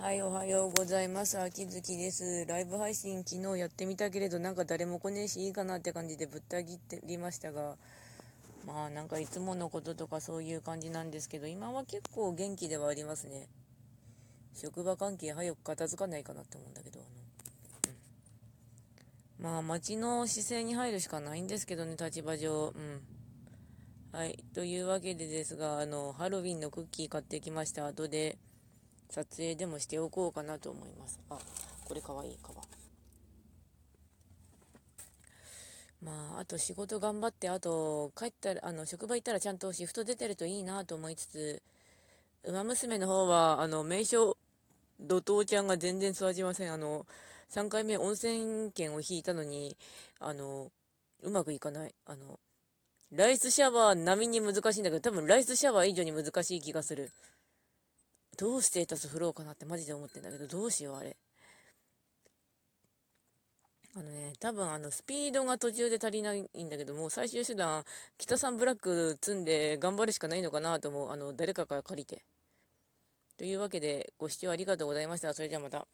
はい、おはようございます。秋月です。ライブ配信昨日やってみたけれど、なんか誰も来ねえしいいかなって感じでぶった切ってりましたが、まあなんかいつものこととかそういう感じなんですけど、今は結構元気ではありますね。職場関係早く片付かないかなって思うんだけど、あの、うん。まあ街の姿勢に入るしかないんですけどね、立場上。うん。はい。というわけでですが、あの、ハロウィンのクッキー買ってきました。後で、撮影でもしておこうかなと思います。あ、これかわいい、かわ。まあ、あと仕事頑張って、あと帰ったら、あの、職場行ったらちゃんとシフト出てるといいなと思いつつ、馬娘の方は、あの、名称、怒涛ちゃんが全然育ちません。あの、3回目温泉券を引いたのに、あの、うまくいかない。あの、ライスシャワー並みに難しいんだけど、多分ライスシャワー以上に難しい気がする。どうステータス振ろうかなってマジで思ってんだけど、どうしよう、あれ。あのね、多分あの、スピードが途中で足りないんだけども、最終手段、北さんブラック積んで頑張るしかないのかなと思う。あの、誰かから借りて。というわけで、ご視聴ありがとうございました。それじゃあまた。